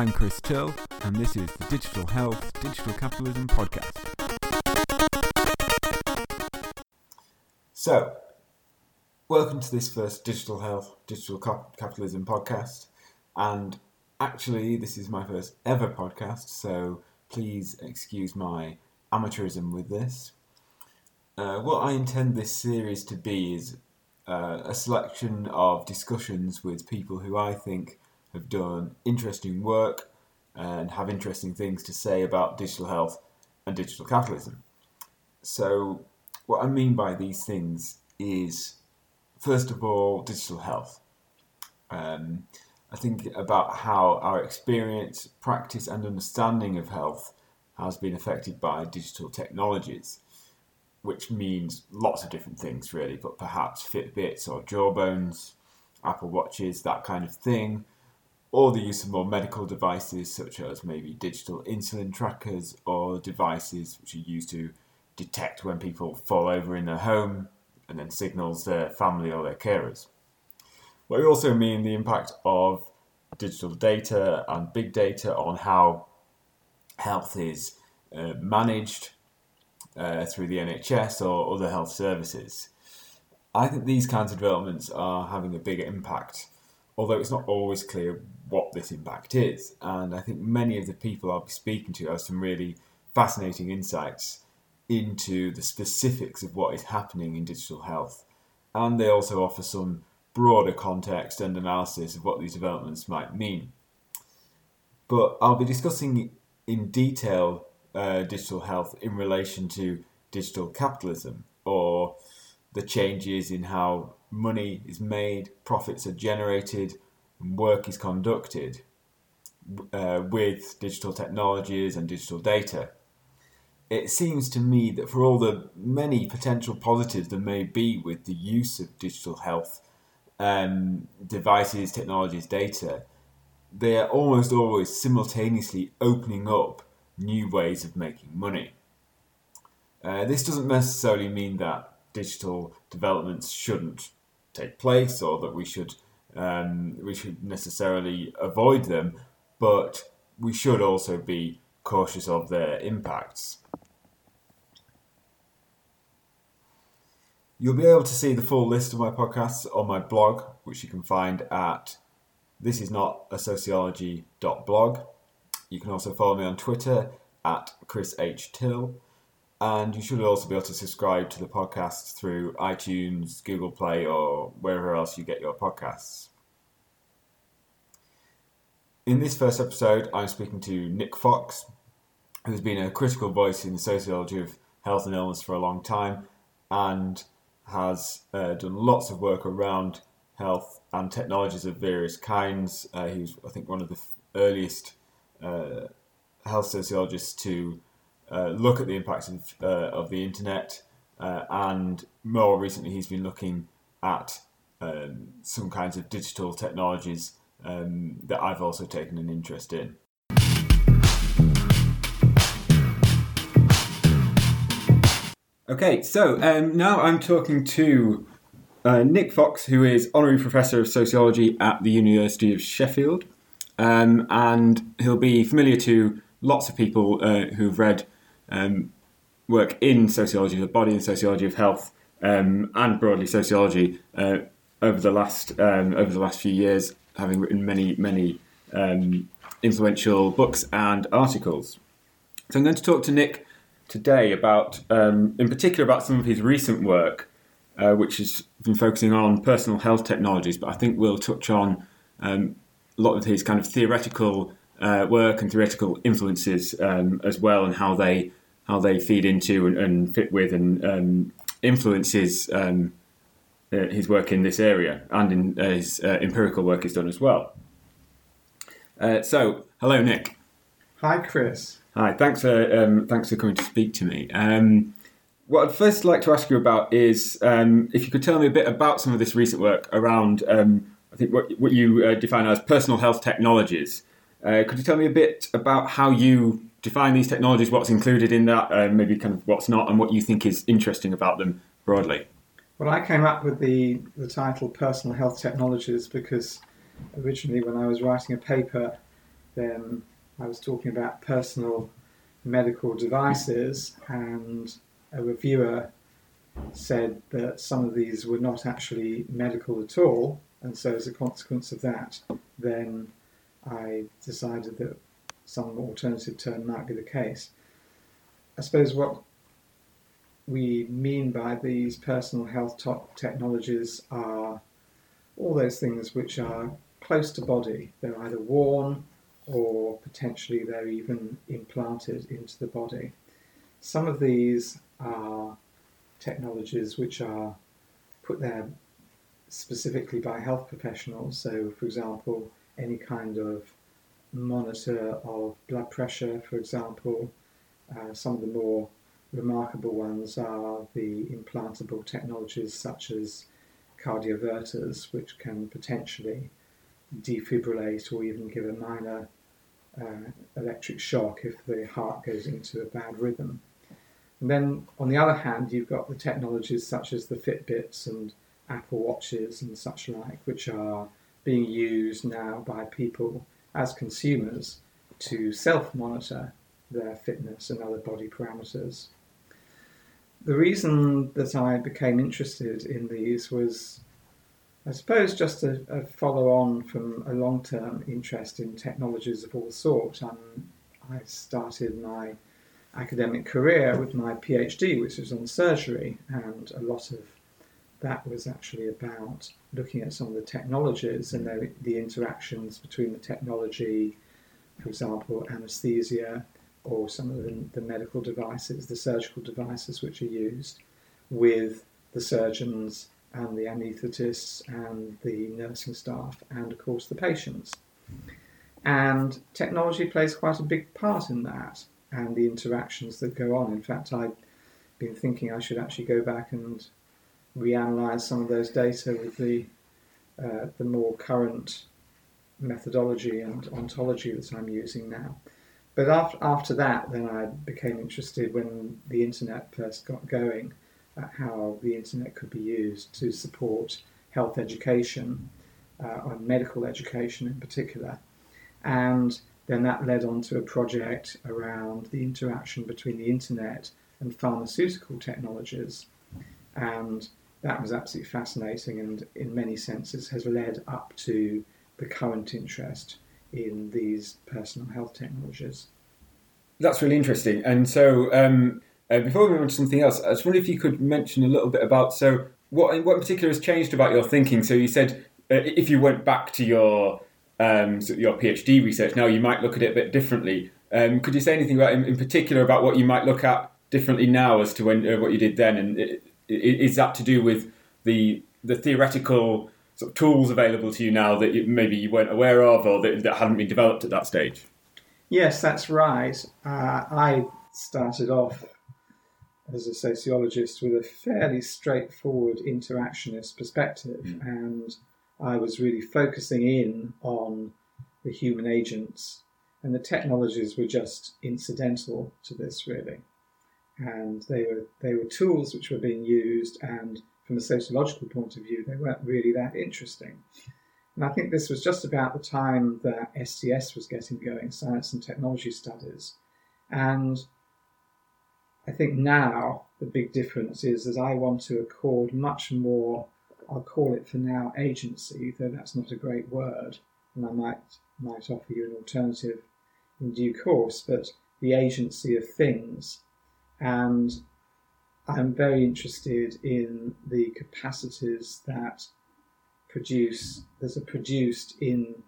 I'm Chris Till, and this is the Digital Health, Digital Capitalism podcast. So, welcome to this first Digital Health, Digital Cap- Capitalism podcast. And actually, this is my first ever podcast, so please excuse my amateurism with this. Uh, what I intend this series to be is uh, a selection of discussions with people who I think have done interesting work and have interesting things to say about digital health and digital capitalism. So, what I mean by these things is, first of all, digital health. Um, I think about how our experience, practice, and understanding of health has been affected by digital technologies, which means lots of different things, really, but perhaps Fitbits or Jawbones, Apple Watches, that kind of thing, or the use of more medical devices such as maybe digital insulin trackers or devices which are used to detect when people fall over in their home and then signals their family or their carers. But we also mean the impact of digital data and big data on how health is uh, managed uh, through the NHS or other health services. I think these kinds of developments are having a bigger impact, although it's not always clear what this impact is. And I think many of the people I'll be speaking to have some really fascinating insights into the specifics of what is happening in digital health. And they also offer some broader context and analysis of what these developments might mean. But I'll be discussing in detail uh, digital health in relation to digital capitalism or the changes in how money is made, profits are generated, work is conducted uh, with digital technologies and digital data. It seems to me that for all the many potential positives there may be with the use of digital health um, devices, technologies, data, they are almost always simultaneously opening up new ways of making money. Uh, this doesn't necessarily mean that digital developments shouldn't take place or that we should um, we should necessarily avoid them, but we should also be cautious of their impacts. You'll be able to see the full list of my podcasts on my blog, which you can find at thisisnotasociology.blog. You can also follow me on Twitter at Chris H. Till. And you should also be able to subscribe to the podcast through iTunes, Google Play, or wherever else you get your podcasts. In this first episode, I'm speaking to Nick Fox, who's been a critical voice in the sociology of health and illness for a long time and has uh, done lots of work around health and technologies of various kinds. Uh, he was, I think, one of the earliest uh, health sociologists to look at the impacts of, uh, of the internet, uh, and more recently, he's been looking at um, some kinds of digital technologies um, that I've also taken an interest in. Okay, so um, now I'm talking to uh, Nick Fox, who is Honorary Professor of Sociology at the University of Sheffield. Um, and he'll be familiar to lots of people uh, who've read um, work in sociology of the body and sociology of health, um, and broadly sociology uh, over the last um, over the last few years, having written many many um, influential books and articles. So I'm going to talk to Nick today about, um, in particular, about some of his recent work, uh, which has been focusing on personal health technologies. But I think we'll touch on um, a lot of his kind of theoretical uh, work and theoretical influences um, as well, and how they how they feed into and, and fit with and um, influences um, uh, his work in this area and in uh, his uh, empirical work is done as well. Uh, so, hello, Nick. Hi, Chris. Hi, thanks for um, thanks for coming to speak to me. Um, what I'd first like to ask you about is um, if you could tell me a bit about some of this recent work around, um, I think what what you uh, define as personal health technologies. Uh, could you tell me a bit about how you define these technologies, what's included in that, uh, maybe kind of what's not, and what you think is interesting about them broadly? Well, I came up with the, the title Personal Health Technologies because originally, when I was writing a paper then I was talking about personal medical devices, and a reviewer said that some of these were not actually medical at all, and so as a consequence of that, then I decided that some alternative term might be the case. I suppose what we mean by these personal health top technologies are all those things which are close to body. They're either worn or potentially they're even implanted into the body. Some of these are technologies which are put there specifically by health professionals. So, for example, any kind of monitor of blood pressure, for example. Uh, some of the more remarkable ones are the implantable technologies such as cardioverters, which can potentially defibrillate or even give a minor uh, electric shock if the heart goes into a bad rhythm. And then, on the other hand, you've got the technologies such as the Fitbits and Apple Watches and such like, which are being used now by people as consumers to self monitor their fitness and other body parameters. The reason that I became interested in these was, I suppose, just a, a follow on from a long term interest in technologies of all sorts. Um, I started my academic career with my PhD, which was on surgery, and a lot of that was actually about looking at some of the technologies and mm. the, the interactions between the technology, for example, anesthesia, or some of the, the, medical devices, the surgical devices which are used, with the surgeons and the anaesthetists and the nursing staff, and of course the patients. And technology plays quite a big part in that and the interactions that go on. In fact, I've been thinking I should actually go back and reanalyze some of those data with the uh, the more current methodology and ontology that I'm using now. But after, after that, then I became interested when the internet first got going at how the internet could be used to support health education, uh, or medical education in particular. And then that led on to a project around the interaction between the internet and pharmaceutical technologies. And that was absolutely fascinating and in many senses has led up to the current interest in these personal health technologies. That's really interesting. And so, um, uh, before we move on to something else, I just wonder if you could mention a little bit about so what what in particular has changed about your thinking. So you said uh, if you went back to your um, so your PhD research now, you might look at it a bit differently. Um, could you say anything about in, in, particular about what you might look at differently now as to when uh, what you did then, and it, is that to do with the the theoretical sort of tools available to you now that you, maybe you weren't aware of or that, that hadn't been developed at that stage? Yes, that's right. Uh, I started off as a sociologist with a fairly straightforward interactionist perspective, mm. and I was really focusing in on the human agents, and the technologies were just incidental to this, really and they were they were tools which were being used, and from a sociological point of view, they weren't really that interesting. And I think this was just about the time that STS was getting going, Science and Technology Studies, and I think now the big difference is that I want to accord much more. I'll call it for now agency, though that's not a great word, and I might might offer you an alternative in due course. But the agency of things and I'm very interested in the capacities that produce that are produced in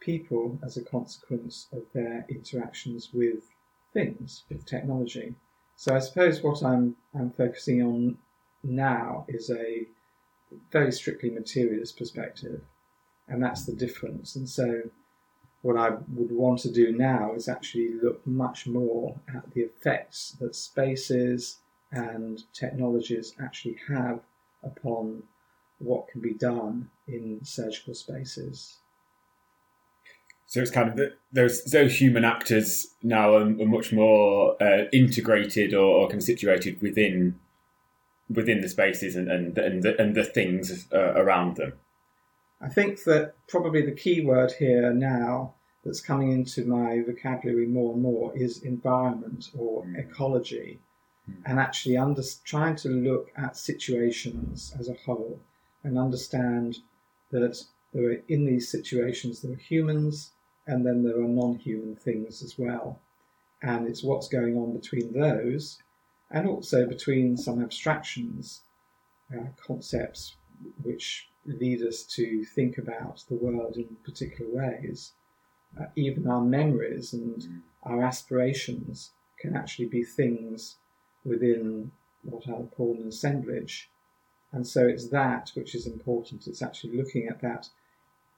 people as a consequence of their interactions with things, with technology. So I suppose what I'm I'm focusing on now is a very strictly materialist perspective, and that's the difference. And so what I would want to do now is actually look much more at the effects that spaces and technologies actually have upon what can be done in surgical spaces. So it's kind of those those human actors now are, are much more uh, integrated or, or kind of situated within within the spaces and and and the, and the things uh, around them. I think that probably the key word here now that's coming into my vocabulary more and more is environment or Mm. ecology, Mm. and actually under, trying to look at situations as a whole and understand that there are in these situations there are humans and then there are non-human things as well, and it's what's going on between those, and also between some abstractions, uh, concepts which lead us to think about the world in particular ways. Uh, even our memories and Mm. our aspirations can actually be things within what I'll call an assemblage. And so it's that which is important. It's actually looking at that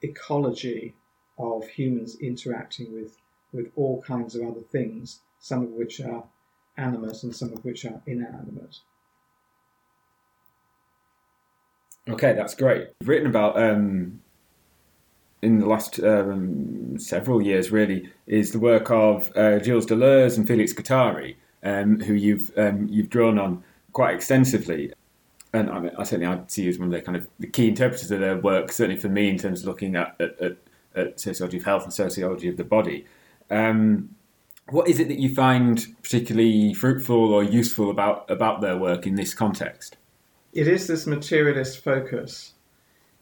ecology of humans interacting with, with all kinds of other things, some of which are animate and some of which are inanimate. Okay, that's great. You've written about um, in the last um, several years, really, is the work of uh, Gilles Deleuze and Felix Guattari, um, who you've um, you've drawn on quite extensively. And I, mean, I certainly I see you as one of the kind of the key interpreters of their work. Certainly for me, in terms of looking at, at, at, at sociology of health and sociology of the body. Um, what is it that you find particularly fruitful or useful about about their work in this context? It is this materialist focus.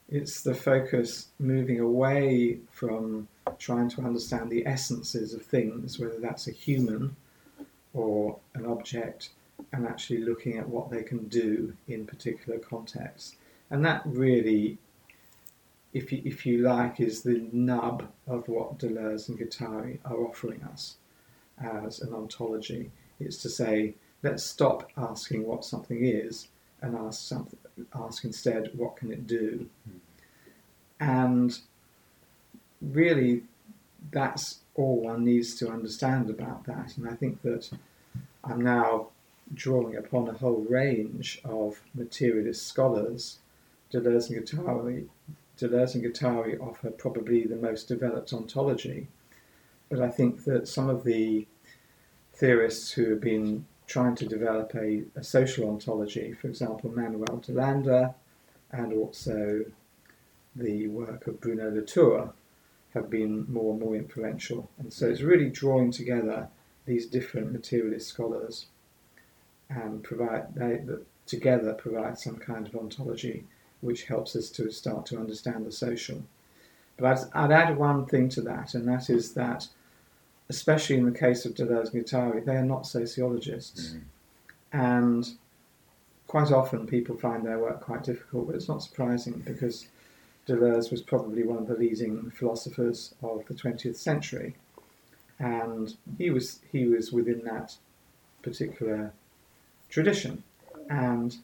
It's the focus moving away from trying to understand the essences of things, whether that's a human or an object, and actually looking at what they can do in particular contexts. And that really, if you, if you like, is the nub of what Deleuze and Guattari are offering us as an ontology. It's to say, let's stop asking what something is and ask something, ask instead what can it do. Hmm. And really, that's all one needs to understand about that. And I think that I'm now drawing upon a whole range of materialist scholars. Deleuze and Guattari, Deleuze and Guattari offer probably the most developed ontology, but I think that some of the theorists who have been trying to develop a, a social ontology, for example, Manuel Delanda, and also the work of Bruno Latour, have been more and more influential. And so it's really drawing together these different materialist scholars and provide they that together provide some kind of ontology which helps us to start to understand the social. But I'd, I'd add one thing to that, and that is that, especially in the case of Deleuze and Guattari, they are not sociologists, mm-hmm. and quite often people find their work quite difficult. But it's not surprising because Deleuze was probably one of the leading philosophers of the 20th century, and he was he was within that particular tradition. And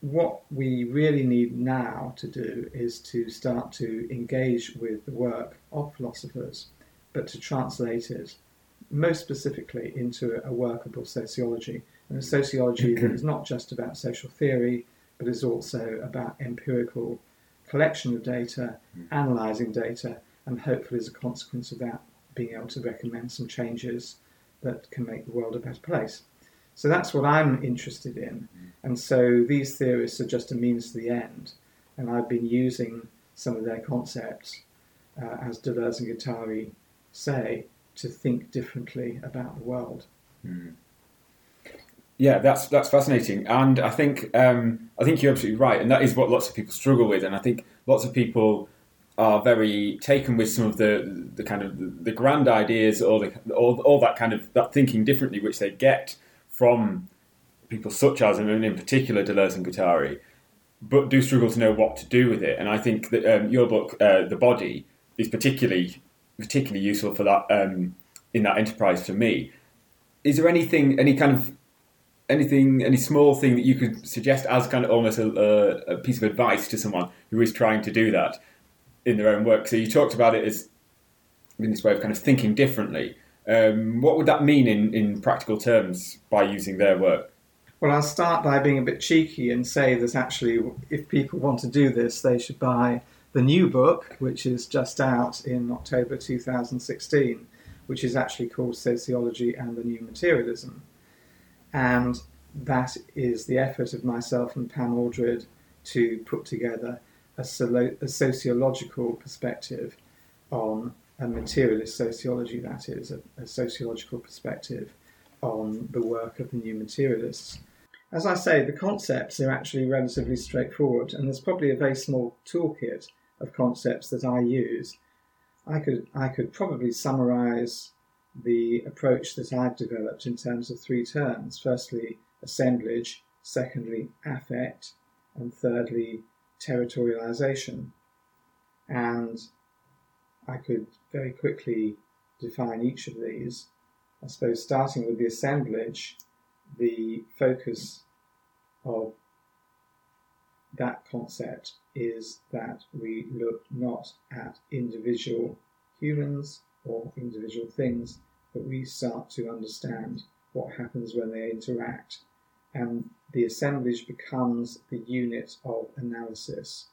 what we really need now to do is to start to engage with the work of philosophers, but to translate it most specifically into a workable sociology. And a sociology that is not just about social theory, but is also about empirical collection of data, analysing data, and hopefully as a consequence of that, being able to recommend some changes that can make the world a better place. So that's what I'm interested in. And so these theorists are just a means to the end. And I've been using some of their concepts, uh, as Deleuze and Guattari say, to think differently about the world. Yeah, that's that's fascinating, and I think um, I think you're absolutely right, and that is what lots of people struggle with, and I think lots of people are very taken with some of the the kind of the grand ideas or the all, all that kind of that thinking differently, which they get from people such as, and in particular Deleuze and Guattari, but do struggle to know what to do with it. And I think that um, your book, uh, The Body, is particularly particularly useful for that um, in that enterprise for me. Is there anything, any kind of anything, any small thing that you could suggest as kind of almost a, a, piece of advice to someone who is trying to do that in their own work? So you talked about it as in this way of kind of thinking differently. Um, what would that mean in, in practical terms by using their work? Well, I'll start by being a bit cheeky and say that actually, if people want to do this, they should buy the new book, which is just out in October 2016, which is actually called Sociology and the New Materialism. And that is the effort of myself and Pam Alldred to put together a, solo- a sociological perspective on a materialist sociology, that is, a, a sociological perspective on the work of the new materialists. As I say, the concepts are actually relatively straightforward, and there's probably a very small toolkit of concepts that I use. I could I could probably summarize the approach that I've developed in terms of three terms. Firstly, assemblage, secondly, affect, and thirdly, territorialization. And I could very quickly define each of these. I suppose starting with the assemblage, the focus of that concept is that we look not at individual humans or individual things, but we start to understand what happens when they interact. And the assemblage becomes the unit of analysis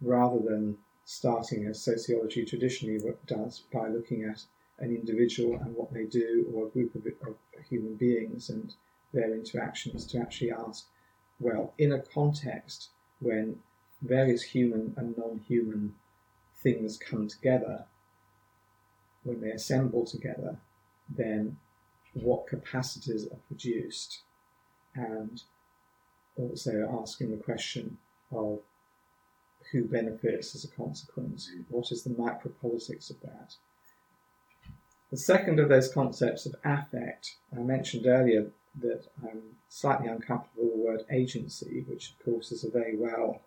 rather than starting as sociology traditionally does by looking at an individual and what they do or a group of, of human beings and their interactions to actually ask, well, in a context when various human and non human things come together, when they assemble together, then what capacities are produced? And also asking the question of who benefits as a consequence, what is the micropolitics of that? The second of those concepts of affect, I mentioned earlier that I'm slightly uncomfortable with the word agency, which of course is a very well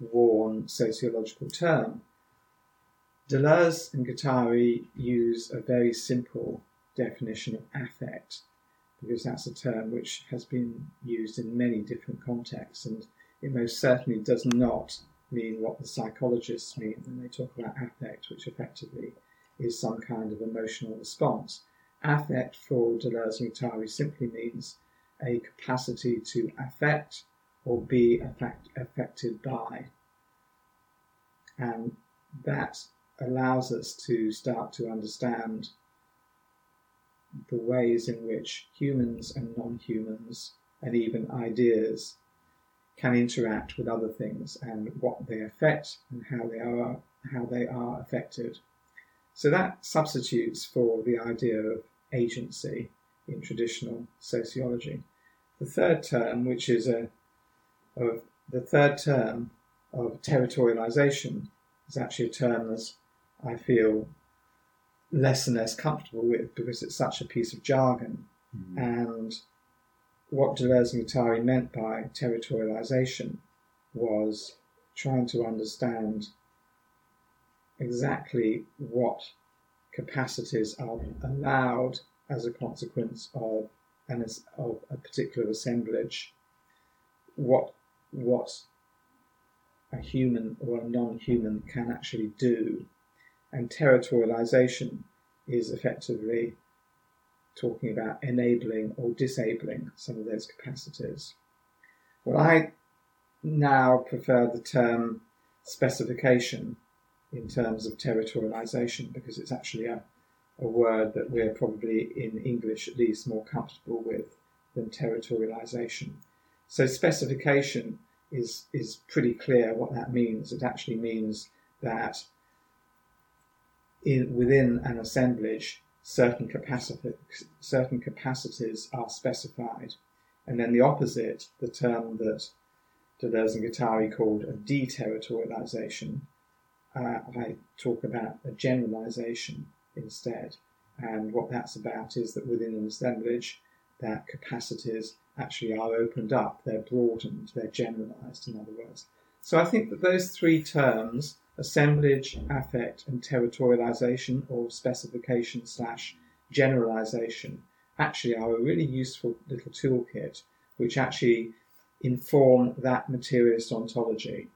worn sociological term. Deleuze and Guattari use a very simple definition of affect because that's a term which has been used in many different contexts and it most certainly does not mean what the psychologists mean when they talk about affect, which effectively is some kind of emotional response. Affect for Deleuze and Guattari simply means a capacity to affect or be affect, affected by. And that allows us to start to understand the ways in which humans and non humans and even ideas can interact with other things and what they affect and how they are how they are affected. So that substitutes for the idea of agency in traditional sociology. The third term, which is a of the third term of territorialization, is actually a term that I feel less and less comfortable with because it's such a piece of jargon. Mm-hmm. And what Deleuze and Guattari meant by territorialization was trying to understand exactly what capacities are allowed as a consequence of an, of a particular assemblage, what what a human or a non-human can actually do, and territorialization is effectively talking about enabling or disabling some of those capacities. Well, I now prefer the term specification in terms of territorialization because it's actually a, a word that we're probably in English at least more comfortable with than territorialization. So specification is is pretty clear what that means. It actually means that in, within an assemblage, certain capacity, certain capacities are specified, and then the opposite, the term that Deleuze and Guattari called a deterritorialization, uh, I talk about a generalization instead. And what that's about is that within an assemblage, that capacities actually are opened up, they're broadened, they're generalized, in other words. So I think that those three terms, assemblage, affect, and territorialization, or specification slash generalization, actually are a really useful little toolkit which actually inform that materialist ontology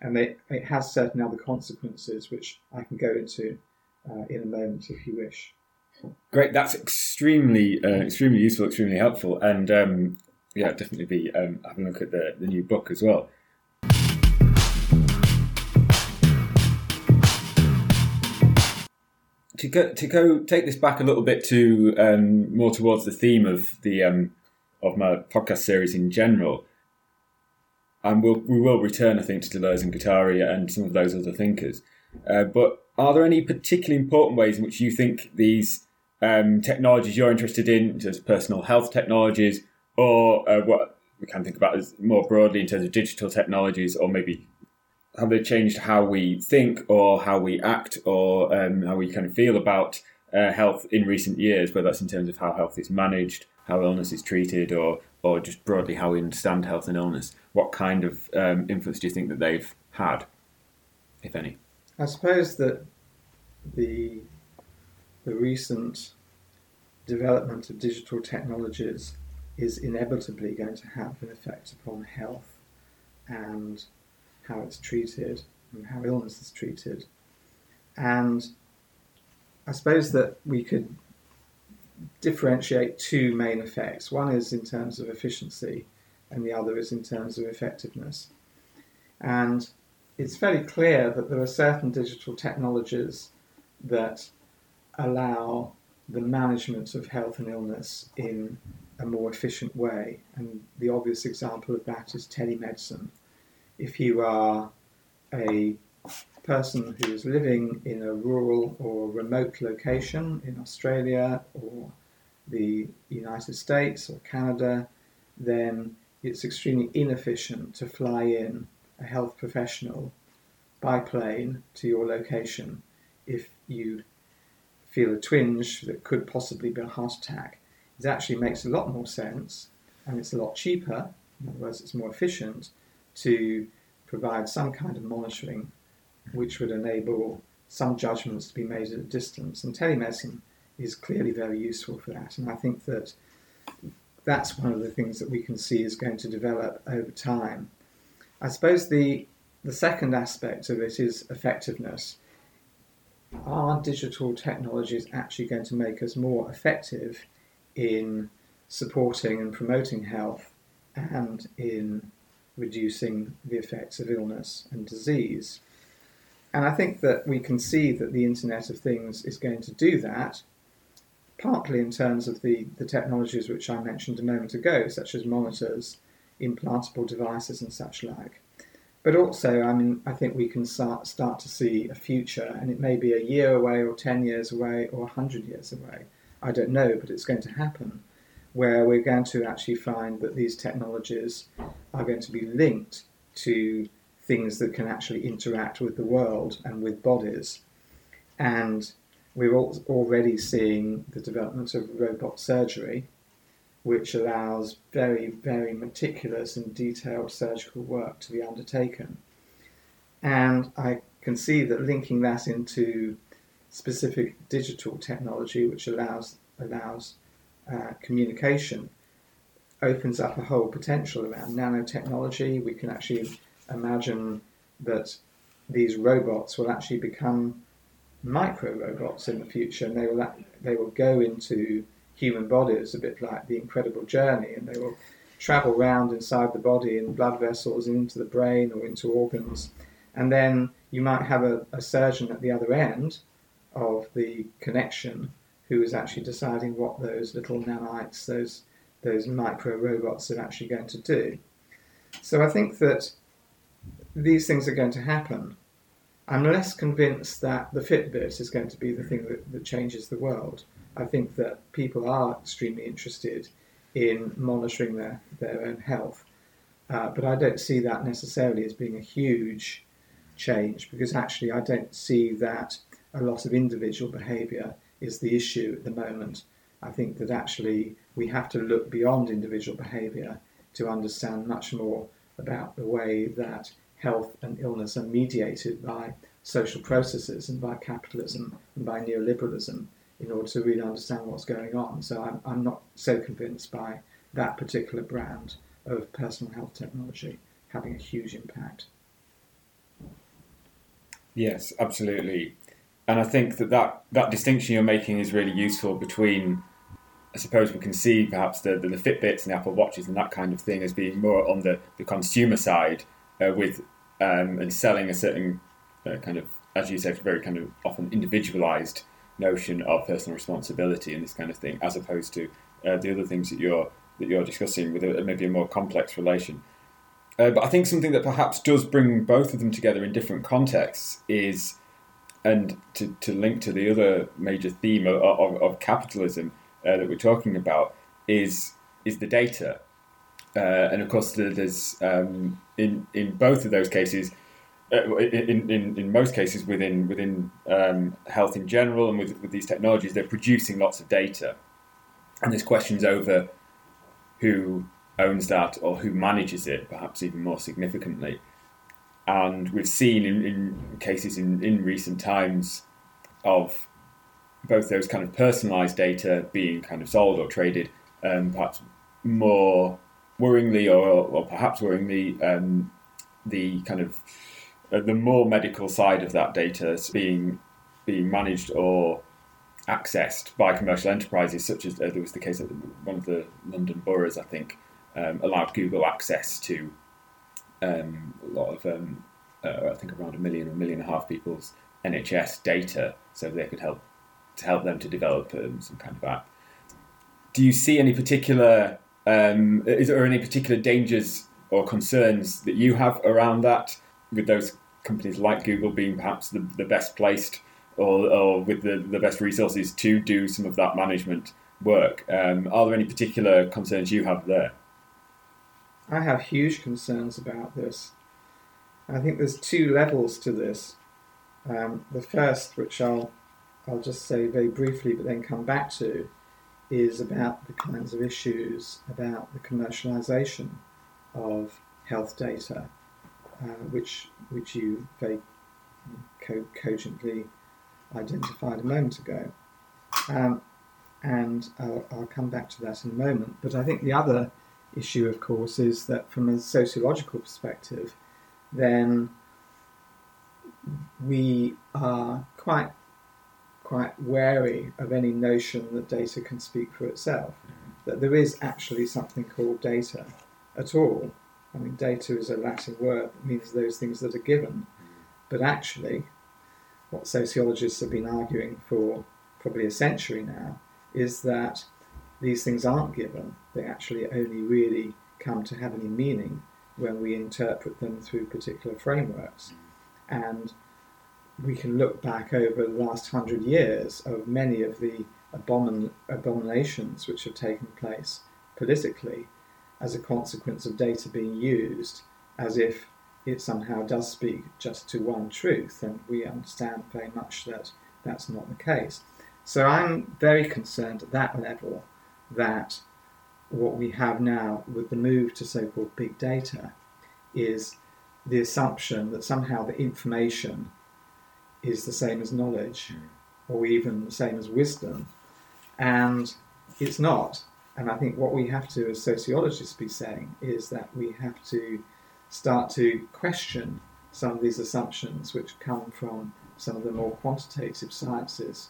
and they, it has certain other consequences which I can go into uh, in a moment if you wish. Great, that's extremely uh, extremely useful, extremely helpful, and um, yeah, definitely be um, having a look at the, the new book as well. To go to go take this back a little bit to um, more towards the theme of the um, of my podcast series in general and we'll, we will return, I think, to Deleuze and Guattari and some of those other thinkers. Uh, but are there any particularly important ways in which you think these um, technologies you're interested in, just personal health technologies, or uh, what we can think about as more broadly in terms of digital technologies, or maybe have they changed how we think or how we act or um, how we kind of feel about uh, health in recent years, whether that's in terms of how health is managed, how illness is treated, or or just broadly how we understand health and illness. What kind of um, influence do you think that they've had, if any? I suppose that the the recent development of digital technologies is inevitably going to have an effect upon health and how it's treated and how illness is treated. And I suppose that we could differentiate two main effects. One is in terms of efficiency, and the other is in terms of effectiveness. And it's fairly clear that there are certain digital technologies that allow the management of health and illness in a more efficient way. And the obvious example of that is telemedicine. If you are a person who is living in a rural or remote location in Australia or the United States or Canada, then it's extremely inefficient to fly in a health professional by plane to your location if you feel a twinge that could possibly be a heart attack. It actually makes a lot more sense and it's a lot cheaper, in other words, it's more efficient to provide some kind of monitoring which would enable some judgments to be made at a distance. And telemedicine is clearly very useful for that. And I think that that's one of the things that we can see is going to develop over time. I suppose the the second aspect of it is effectiveness. Are digital technologies actually going to make us more effective in supporting and promoting health and in reducing the effects of illness and disease? And I think that we can see that the Internet of Things is going to do that, partly in terms of the, the technologies which I mentioned a moment ago, such as monitors, implantable devices, and such like. But also, I mean, I think we can start, start to see a future, and it may be a year away, or 10 years away, or 100 years away. I don't know, but it's going to happen, where we're going to actually find that these technologies are going to be linked to things that can actually interact with the world and with bodies. And we're already seeing the development of robot surgery, which allows very, very meticulous and detailed surgical work to be undertaken. And I can see that linking that into specific digital technology, which allows allows uh, communication, opens up a whole potential around nanotechnology. We can actually imagine that these robots will actually become micro robots in the future, and they will they will go into human bodies a bit like the Incredible Journey, and they will travel round inside the body in blood vessels into the brain or into organs, and then you might have a, a surgeon at the other end of the connection who is actually deciding what those little nanites, those those micro robots are actually going to do. So I think that these things are going to happen. I'm less convinced that the Fitbit is going to be the thing that, that changes the world. I think that people are extremely interested in monitoring their, their own health. Uh, but I don't see that necessarily as being a huge change because actually I don't see that a lot of individual behaviour is the issue at the moment. I think that actually we have to look beyond individual behaviour to understand much more about the way that health and illness are mediated by social processes and by capitalism and by neoliberalism in order to really understand what's going on. So I'm, I'm not so convinced by that particular brand of personal health technology having a huge impact. Yes, absolutely. And I think that, that that distinction you're making is really useful between, I suppose we can see perhaps the, the, the Fitbits and the Apple Watches and that kind of thing as being more on the, the consumer side uh, with um, and selling a certain uh, kind of, as you say, very kind of often individualized notion of personal responsibility and this kind of thing, as opposed to uh, the other things that you're that you're discussing with a, maybe a more complex relation. Uh, but I think something that perhaps does bring both of them together in different contexts is and to, to link to the other major theme of, of, of capitalism uh, that we're talking about is is the data, uh, and of course there's um, in in both of those cases. Uh, in, in, in most cases, within within um, health in general, and with, with these technologies, they're producing lots of data, and there's questions over who owns that or who manages it, perhaps even more significantly. And we've seen in, in cases in, in recent times of both those kind of personalized data being kind of sold or traded, um, perhaps more worryingly or, or perhaps worryingly, um, the kind of the more medical side of that data being being managed or accessed by commercial enterprises, such as uh, there was the case of one of the London boroughs, I think, um, allowed Google access to um, a lot of, um, uh, I think, around a million or a million and a half people's NHS data, so they could help to help them to develop um, some kind of app. Do you see any particular? Um, is there any particular dangers or concerns that you have around that with those companies like Google being perhaps the, the best placed or, or with the, the best resources to do some of that management work? Um, are there any particular concerns you have there? I have huge concerns about this. I think there's two levels to this. Um, the first, which I'll I'll just say very briefly, but then come back to, is about the kinds of issues about the commercialization of health data, uh, which which you very co- cogently identified a moment ago. Um, and I'll, I'll come back to that in a moment. But I think the other issue, of course, is that from a sociological perspective, then we are quite quite wary of any notion that data can speak for itself. That there is actually something called data at all. I mean, data is a Latin word that means those things that are given. But actually, what sociologists have been arguing for probably a century now is that these things aren't given. They actually only really come to have any meaning when we interpret them through particular frameworks. And we can look back over the last hundred years of many of the abomin- abominations which have taken place politically as a consequence of data being used as if it somehow does speak just to one truth, and we understand very much that that's not the case. So I'm very concerned at that level that what we have now with the move to so called big data is the assumption that somehow the information is the same as knowledge or even the same as wisdom. And it's not. And I think what we have to, as sociologists, be saying is that we have to start to question some of these assumptions which come from some of the more quantitative sciences,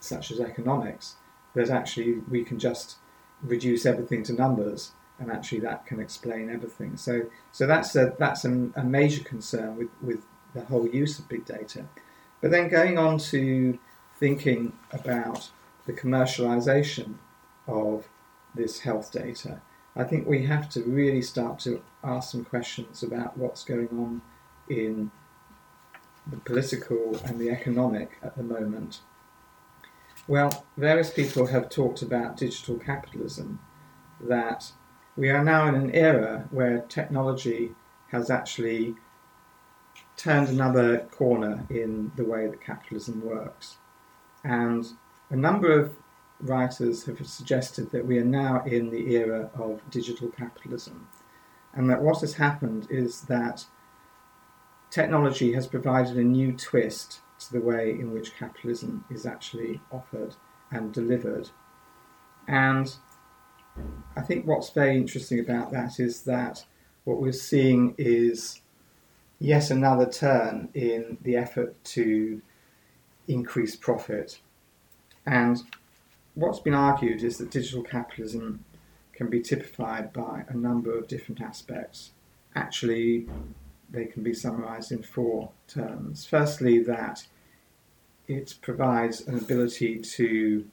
such as economics, that actually we can just reduce everything to numbers and actually that can explain everything. So, so that's a, that's a, major concern with, with the whole use of big data. But then going on to thinking about the commercialization of this health data, I think we have to really start to ask some questions about what's going on in the political and the economic at the moment. Well, various people have talked about digital capitalism, that we are now in an era where technology has actually turned another corner in the way that capitalism works. And a number of writers have suggested that we are now in the era of digital capitalism, and that what has happened is that technology has provided a new twist to the way in which capitalism is actually offered and delivered. And I think what's very interesting about that is that what we're seeing is yet another turn in the effort to increase profit. And what's been argued is that digital capitalism can be typified by a number of different aspects. Actually, they can be summarized in four terms. Firstly, that it provides an ability to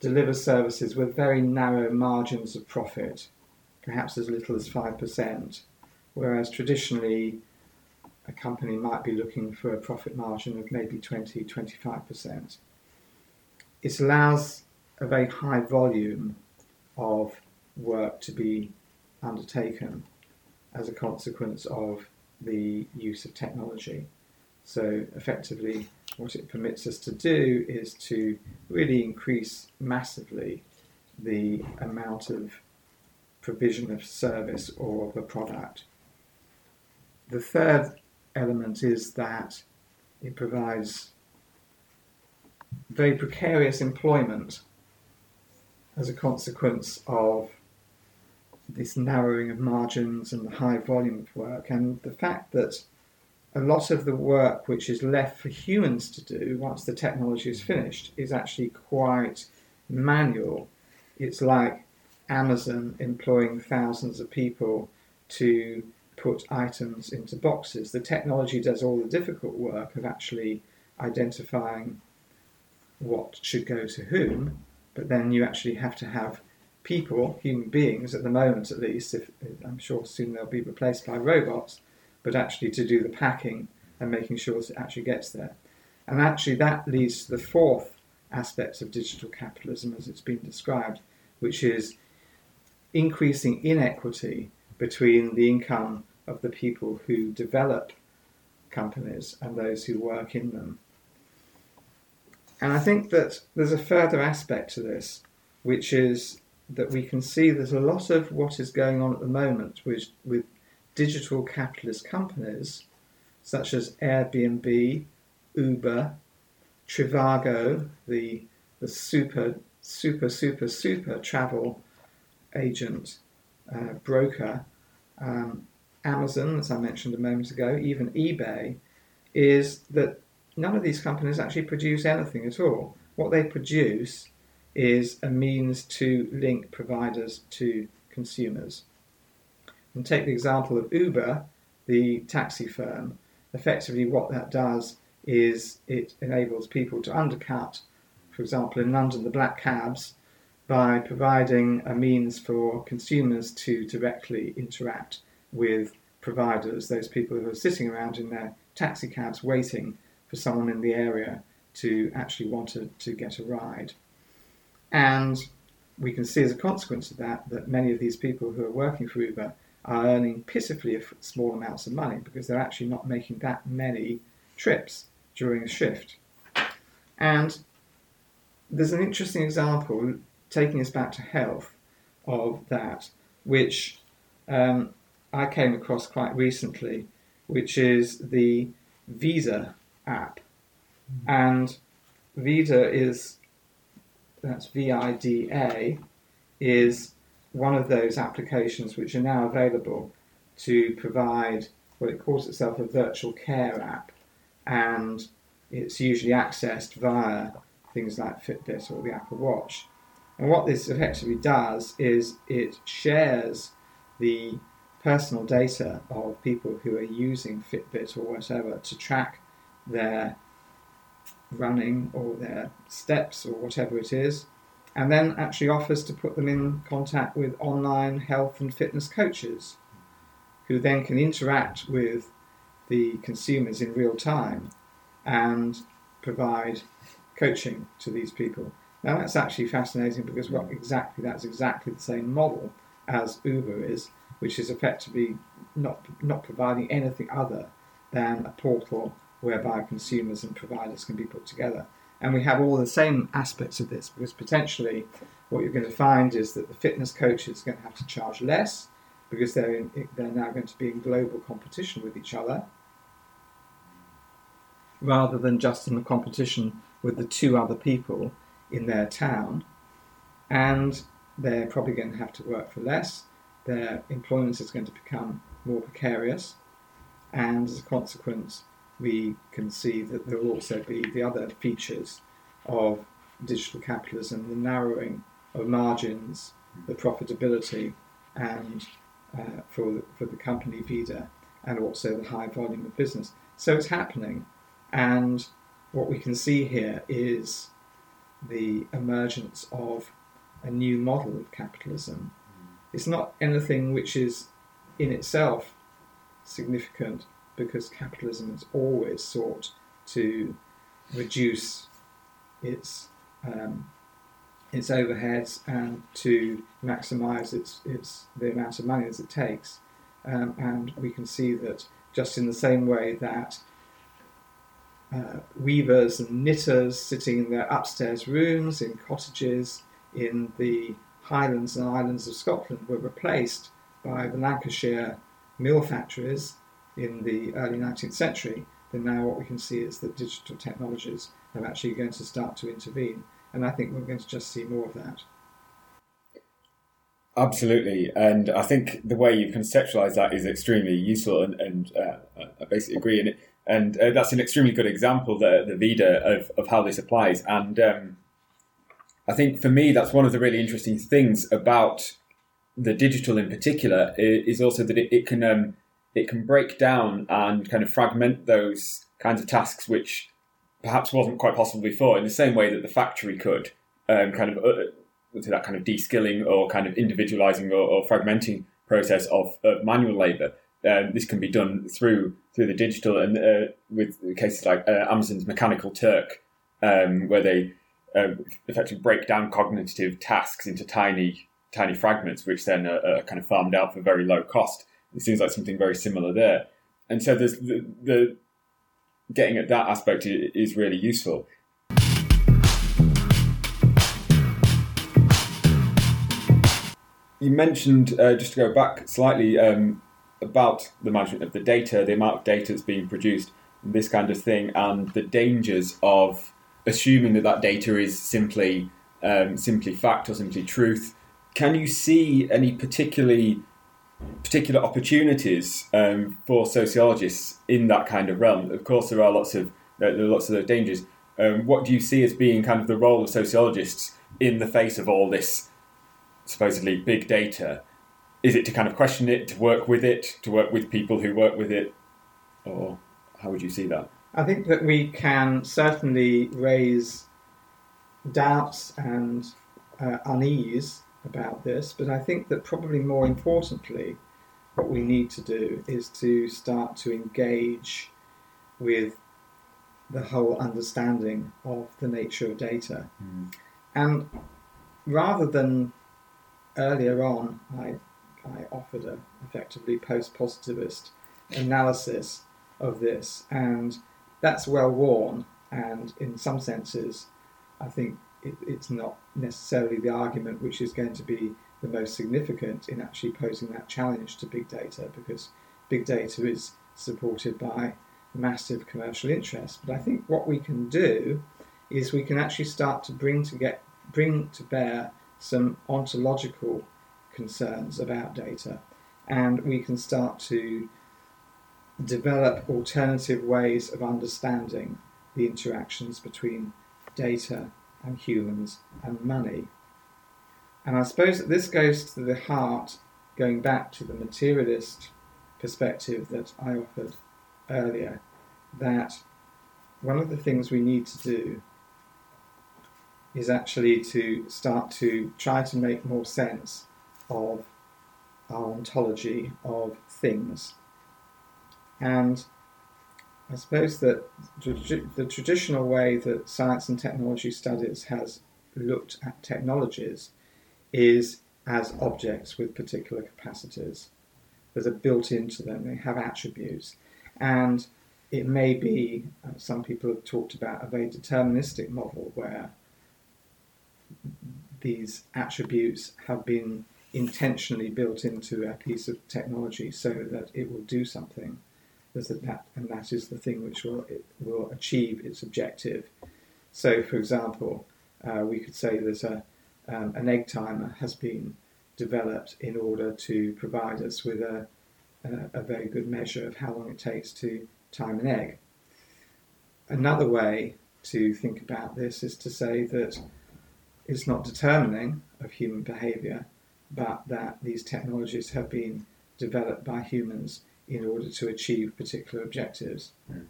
deliver services with very narrow margins of profit, perhaps as little as 5%, whereas traditionally a company might be looking for a profit margin of maybe 20 25%. It allows a very high volume of work to be undertaken as a consequence of the use of technology. So, effectively, what it permits us to do is to really increase massively the amount of provision of service or of a product. The third element is that it provides very precarious employment as a consequence of this narrowing of margins and the high volume of work, and the fact that a lot of the work which is left for humans to do once the technology is finished is actually quite manual. It's like Amazon employing thousands of people to put items into boxes. The technology does all the difficult work of actually identifying what should go to whom, but then you actually have to have people, human beings, at the moment at least, if I'm sure soon they'll be replaced by robots, but actually to do the packing and making sure it actually gets there. And actually, that leads to the fourth aspect of digital capitalism as it's been described, which is increasing inequity between the income of the people who develop companies and those who work in them. And I think that there's a further aspect to this, which is that we can see there's a lot of what is going on at the moment with, with digital capitalist companies such as Airbnb, Uber, Trivago, the, the super, super, super, super travel agent, uh, broker, um, Amazon, as I mentioned a moment ago, even eBay, is that none of these companies actually produce anything at all. What they produce is a means to link providers to consumers. And take the example of Uber, the taxi firm. Effectively, what that does is it enables people to undercut, for example, in London, the black cabs by providing a means for consumers to directly interact with providers, those people who are sitting around in their taxi cabs waiting for someone in the area to actually want to, to get a ride. And we can see as a consequence of that that many of these people who are working for Uber are earning pitifully small amounts of money because they're actually not making that many trips during a shift. And there's an interesting example taking us back to health of that, which um, I came across quite recently, which is the Vida app. And Vida is, that's V I D A, is one of those applications which are now available to provide what it calls itself a virtual care app. And it's usually accessed via things like Fitbit or the Apple Watch. And what this effectively does is it shares the personal data of people who are using Fitbit or whatever to track their running or their steps or whatever it is, and then actually offers to put them in contact with online health and fitness coaches who then can interact with the consumers in real time and provide coaching to these people. Now that's actually fascinating because well, exactly that's exactly the same model as Uber is, which is effectively not not providing anything other than a portal whereby consumers and providers can be put together. And we have all the same aspects of this because potentially what you're going to find is that the fitness coaches are going to have to charge less because they're, in, they're now going to be in global competition with each other rather than just in the competition with the two other people in their town. And they're probably going to have to work for less their employment is going to become more precarious, and as a consequence, we can see that there will also be the other features of digital capitalism the narrowing of margins, the profitability, and uh, for, the, for the company Vida, and also the high volume of business. So it's happening, and what we can see here is the emergence of a new model of capitalism it's not anything which is in itself significant, because capitalism has always sought to reduce its um, its overheads and to maximise its, its the amount of money as it takes. Um, and we can see that just in the same way that uh, weavers and knitters sitting in their upstairs rooms in cottages in the Highlands and Islands of Scotland were replaced by the Lancashire mill factories in the early 19th century, then now what we can see is that digital technologies are actually going to start to intervene. And I think we're going to just see more of that. Absolutely, and I think the way you conceptualize that is extremely useful, and, and uh, I basically agree. And, and uh, that's an extremely good example, the, the VIDA, of, of how this applies. And um, I think for me, that's one of the really interesting things about the digital in particular is also that it, it can um, it can break down and kind of fragment those kinds of tasks which perhaps wasn't quite possible before in the same way that the factory could um, kind of uh, that kind of de-skilling or kind of individualizing or, or fragmenting process of uh, manual labor um, this can be done through through the digital and uh, with cases like uh, Amazon's Mechanical Turk um, where they um, effectively break down cognitive tasks into tiny tiny fragments, which then are, are, kind of farmed out for very low cost. It seems like something very similar there. And so there's the, the getting at that aspect is really useful. You mentioned, uh, just to go back slightly, um, about the management of the data, the amount of data that's being produced, this kind of thing, and the dangers of assuming that that data is simply um, simply fact or simply truth, can you see any particularly particular opportunities um, for sociologists in that kind of realm? Of course, there are lots of there are lots of dangers. Um, what do you see as being kind of the role of sociologists in the face of all this supposedly big data? Is it to kind of question it, to work with it, to work with people who work with it, or how would you see that? I think that we can certainly raise doubts and uh, unease about this, but I think that probably more importantly, what we need to do is to start to engage with the whole understanding of the nature of data. Mm. And rather than earlier on, I, I offered a effectively post positivist analysis of this, and that's well worn. And in some senses, I think it, it's not necessarily the argument which is going to be the most significant in actually posing that challenge to big data because big data is supported by massive commercial interest. But I think what we can do is we can actually start to bring to get bring to bear some ontological concerns about data, and we can start to develop alternative ways of understanding the interactions between data and humans and money. And I suppose that this goes to the heart, going back to the materialist perspective that I offered earlier, that one of the things we need to do is actually to start to try to make more sense of our ontology of things. And I suppose that the traditional way that science and technology studies has looked at technologies is as objects with particular capacities that are built into them. They have attributes. And it may be, uh, some people have talked about a very deterministic model where these attributes have been intentionally built into a piece of technology so that it will do something that, and that is the thing which will will achieve its objective. So, for example, uh, we could say that a, um, an egg timer has been developed in order to provide us with a, a, a very good measure of how long it takes to time an egg. Another way to think about this is to say that it's not determining of human behaviour, but that these technologies have been developed by humans in order to achieve particular objectives. Mm.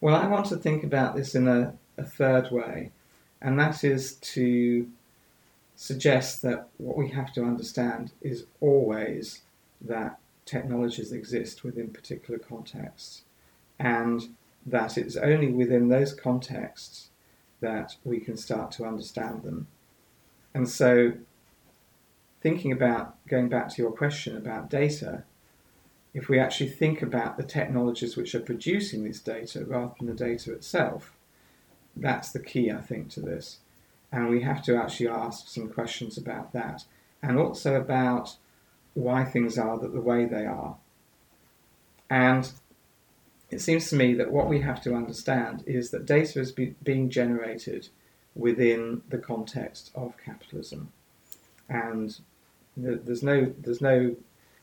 Well, I want to think about this in a, a third way, and that is to suggest that what we have to understand is always that technologies exist within particular contexts, and that it's only within those contexts that we can start to understand them. And so, thinking about going back to your question about data, if we actually think about the technologies which are producing this data rather than the data itself, that's the key, I think, to this. And we have to actually ask some questions about that and also about why things are the way they are. And it seems to me that what we have to understand is that data is be, being generated within the context of capitalism, and there's no there's no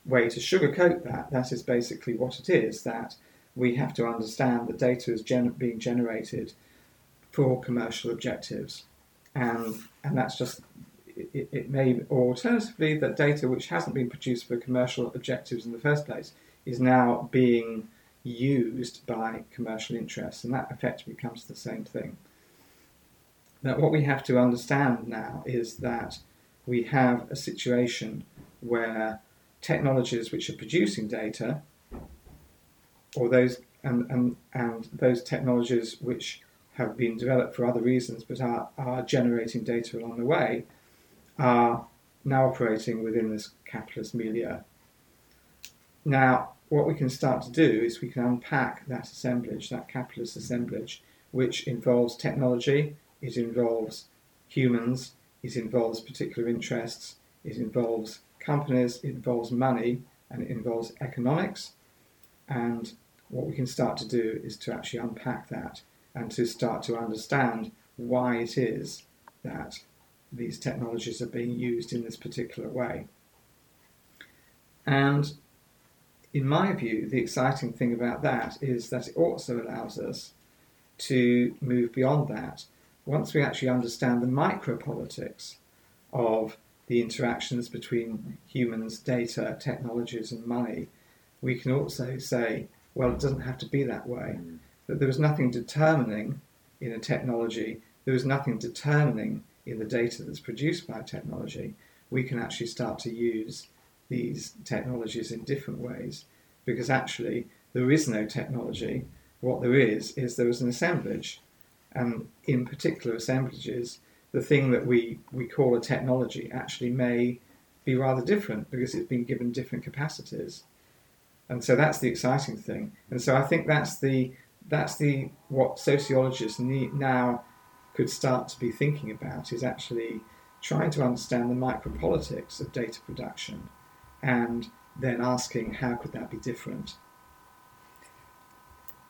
way to sugarcoat that. That is basically what it is. That we have to understand that data is gen- being generated for commercial objectives, and and that's just it, it may or alternatively that data which hasn't been produced for commercial objectives in the first place is now being used by commercial interests, and that effectively comes to the same thing. Now, what we have to understand now is that we have a situation where technologies which are producing data, or those and, and, and those technologies which have been developed for other reasons but are, are generating data along the way, are now operating within this capitalist milieu. Now, what we can start to do is we can unpack that assemblage, that capitalist assemblage, which involves technology, it involves humans, it involves particular interests, it involves companies, it involves money, and it involves economics. And what we can start to do is to actually unpack that and to start to understand why it is that these technologies are being used in this particular way. And in my view, the exciting thing about that is that it also allows us to move beyond that. Once we actually understand the micropolitics of the interactions between humans, data, technologies, and money, we can also say, well, it doesn't have to be that way. Mm. That there is nothing determining in a technology, there is nothing determining in the data that's produced by technology. We can actually start to use these technologies in different ways because actually there is no technology. What there is, is there is an assemblage. And in particular assemblages, the thing that we, we call a technology actually may be rather different because it's been given different capacities. And so that's the exciting thing. And so I think that's the that's the what sociologists need now could start to be thinking about is actually trying to understand the micropolitics of data production and then asking how could that be different.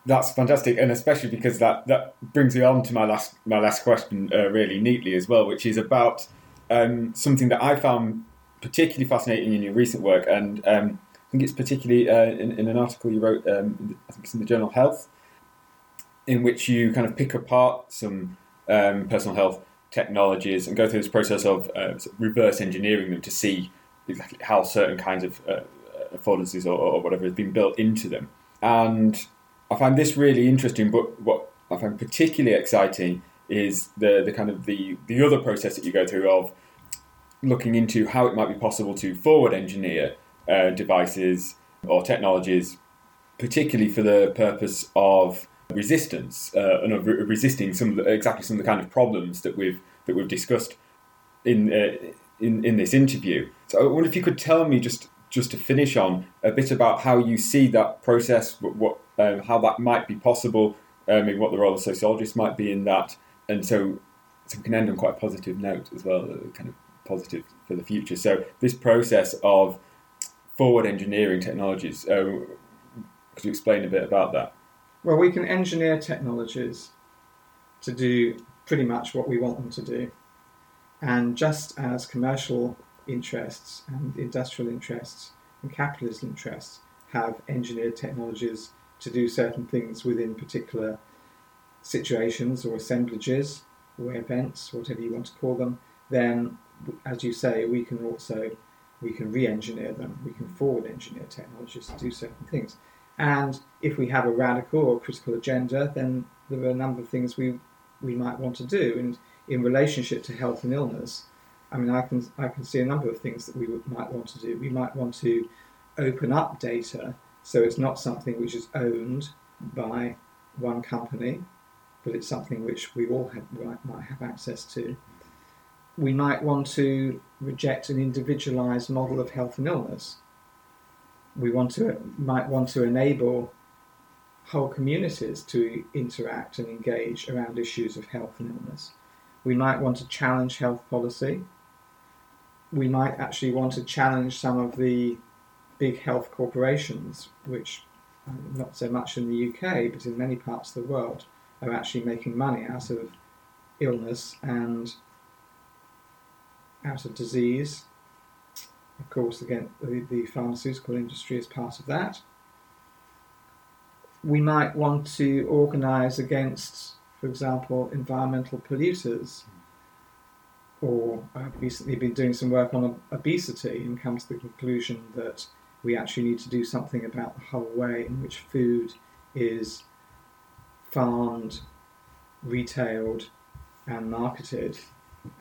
That's fantastic, and especially because that, that brings me on to my last my last question uh, really neatly as well, which is about um, something that I found particularly fascinating in your recent work, and um, I think it's particularly uh, in, in, an article you wrote, um, I think it's in the journal Health, in which you kind of pick apart some um, personal health technologies and go through this process of uh, reverse engineering them to see exactly how certain kinds of uh, affordances or, or, whatever has been built into them. And I find this really interesting, but what I find particularly exciting is the, the kind of the, the other process that you go through of looking into how it might be possible to forward engineer uh, devices or technologies, particularly for the purpose of resistance uh, and of re- resisting some of the, exactly some of the kind of problems that we've that we've discussed in uh, in in this interview. So I wonder if you could tell me just just to finish on a bit about how you see that process, what, um, how that might be possible, um, maybe what the role of sociologists might be in that, and so so we can end on quite a positive note as well, uh, kind of positive for the future. So this process of forward engineering technologies, uh, could you explain a bit about that? Well, we can engineer technologies to do pretty much what we want them to do. And just as commercial interests and industrial interests and capitalist interests have engineered technologies to do certain things within particular situations or assemblages or events, whatever you want to call them, then, as you say, we can also we can re-engineer them. We can forward engineer technologies to do certain things. And if we have a radical or critical agenda, then there are a number of things we we might want to do. And in relationship to health and illness, I mean, I can I can see a number of things that we might want to do. We might want to open up data so it's not something which is owned by one company, but it's something which we all have, might have access to. We might want to reject an individualized model of health and illness. We want to might want to enable whole communities to interact and engage around issues of health and illness. We might want to challenge health policy. We might actually want to challenge some of the big health corporations, which um, not so much in the UK, but in many parts of the world, are actually making money out of illness and out of disease. Of course, again, the, the pharmaceutical industry is part of that we might want to organise against, for example, environmental polluters. Or I've recently been doing some work on obesity and come to the conclusion that we actually need to do something about the whole way in which food is farmed, retailed, and marketed.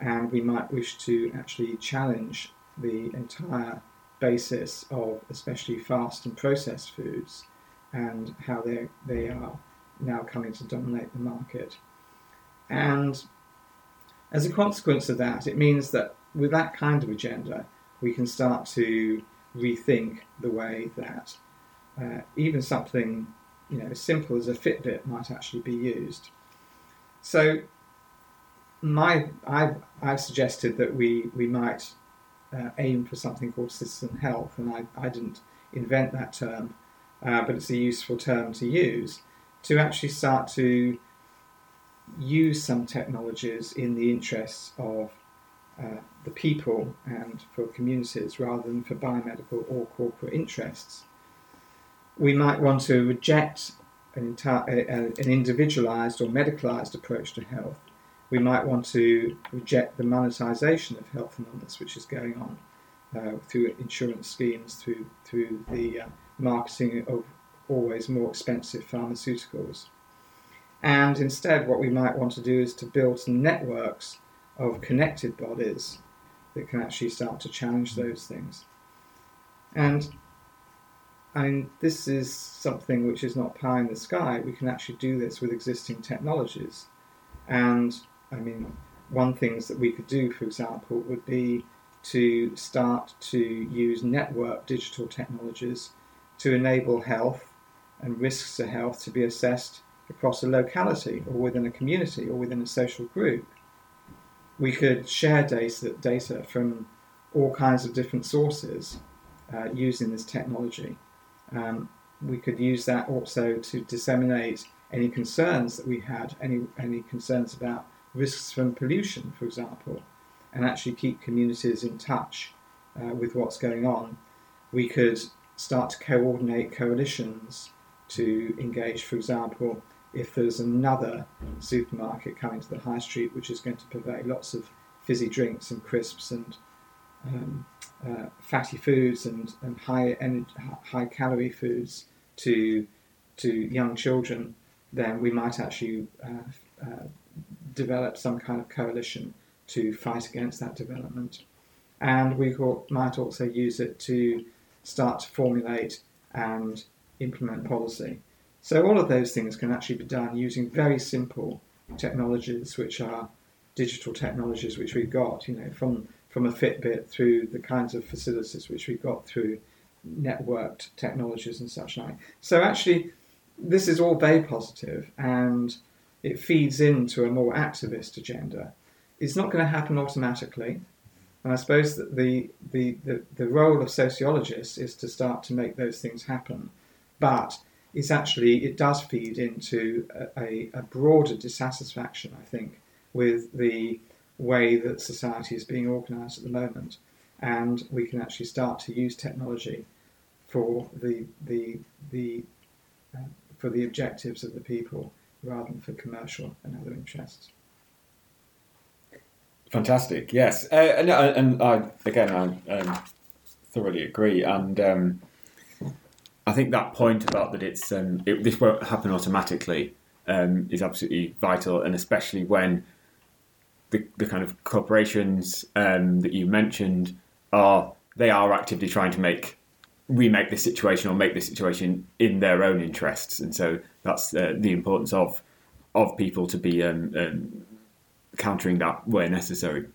And we might wish to actually challenge the entire basis of especially fast and processed foods and how they they are now coming to dominate the market. And as a consequence of that, it means that with that kind of agenda, we can start to rethink the way that uh, even something you know as simple as a Fitbit might actually be used. So, my I've, I've suggested that we we might uh, aim for something called citizen health, and I, I didn't invent that term uh, but it's a useful term to use, to actually start to use some technologies in the interests of uh, the people and for communities rather than for biomedical or corporate interests. We might want to reject an, entire, an individualized or medicalized approach to health. We might want to reject the monetization of health and illness, which is going on uh, through insurance schemes, through through the uh, marketing of always more expensive pharmaceuticals. And instead, what we might want to do is to build some networks of connected bodies that can actually start to challenge those things. And I mean, this is something which is not pie in the sky. We can actually do this with existing technologies. And I mean, one things that we could do, for example, would be to start to use network digital technologies to enable health and risks to health to be assessed across a locality or within a community or within a social group. We could share data, data from all kinds of different sources uh, using this technology. Um, we could use that also to disseminate any concerns that we had, any, any concerns about risks from pollution, for example, and actually keep communities in touch uh, with what's going on. We could start to coordinate coalitions to engage, for example, if there's another supermarket coming to the high street which is going to provide lots of fizzy drinks and crisps and um, uh, fatty foods and, and high energy, high calorie foods to to young children, then we might actually uh, uh, develop some kind of coalition to fight against that development. And we might also use it to start to formulate and implement policy. So all of those things can actually be done using very simple technologies, which are digital technologies which we've got, you know, from from a Fitbit through the kinds of facilities which we've got through networked technologies and such like. So actually, this is all very positive, and it feeds into a more activist agenda. It's not going to happen automatically. And I suppose that the, the, the, the role of sociologists is to start to make those things happen but it's actually it does feed into a, a, broader dissatisfaction, I think, with the way that society is being organised at the moment, and we can actually start to use technology for the the the uh, for the objectives of the people rather than for commercial and other interests. Fantastic, yes, uh, and, uh, and I again I um, thoroughly agree, and. Um, I think that point about that it's um, it, this won't happen automatically um, is absolutely vital, and especially when the, the kind of corporations um, that you mentioned are they are actively trying to make remake this situation or make this situation in their own interests. And so that's uh, the importance of of people to be um, um, countering that where necessary.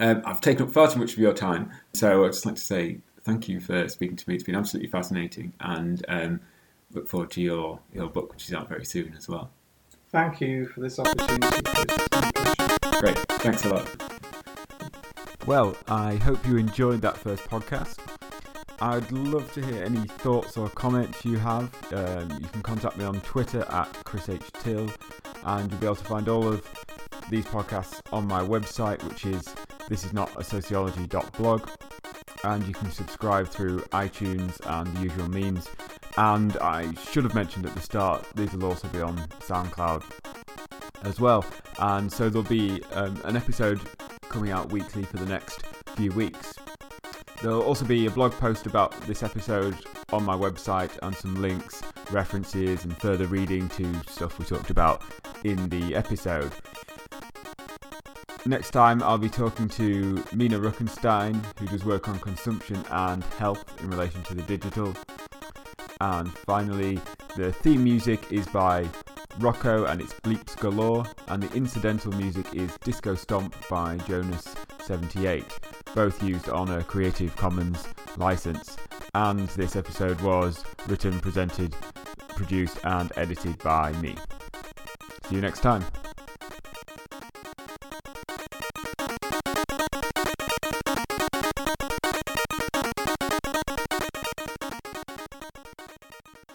Um, I've taken up far too much of your time, so I'd just like to say thank you for speaking to me. It's been absolutely fascinating, and um, look forward to your your book, which is out very soon as well. Thank you for this opportunity. Chris. My pleasure. Great, thanks a lot. Well, I hope you enjoyed that first podcast. I'd love to hear any thoughts or comments you have. Um, you can contact me on Twitter at Chris H. Till, and you'll be able to find all of these podcasts on my website, which is this And you can subscribe through iTunes and the usual means. And I should have mentioned at the start, these will also be on SoundCloud as well. And so there'll be um, an episode coming out weekly for the next few weeks. There'll also be a blog post about this episode on my website and some links, references, and further reading to stuff we talked about in the episode. Next time, I'll be talking to Minna Ruckenstein, who does work on consumption and health in relation to the digital. And finally, the theme music is by Rocco and it's Bleeps Galore, and the incidental music is Disco Stomp by Jonas78, both used on a Creative Commons license. And this episode was written, presented, produced, and edited by me. See you next time.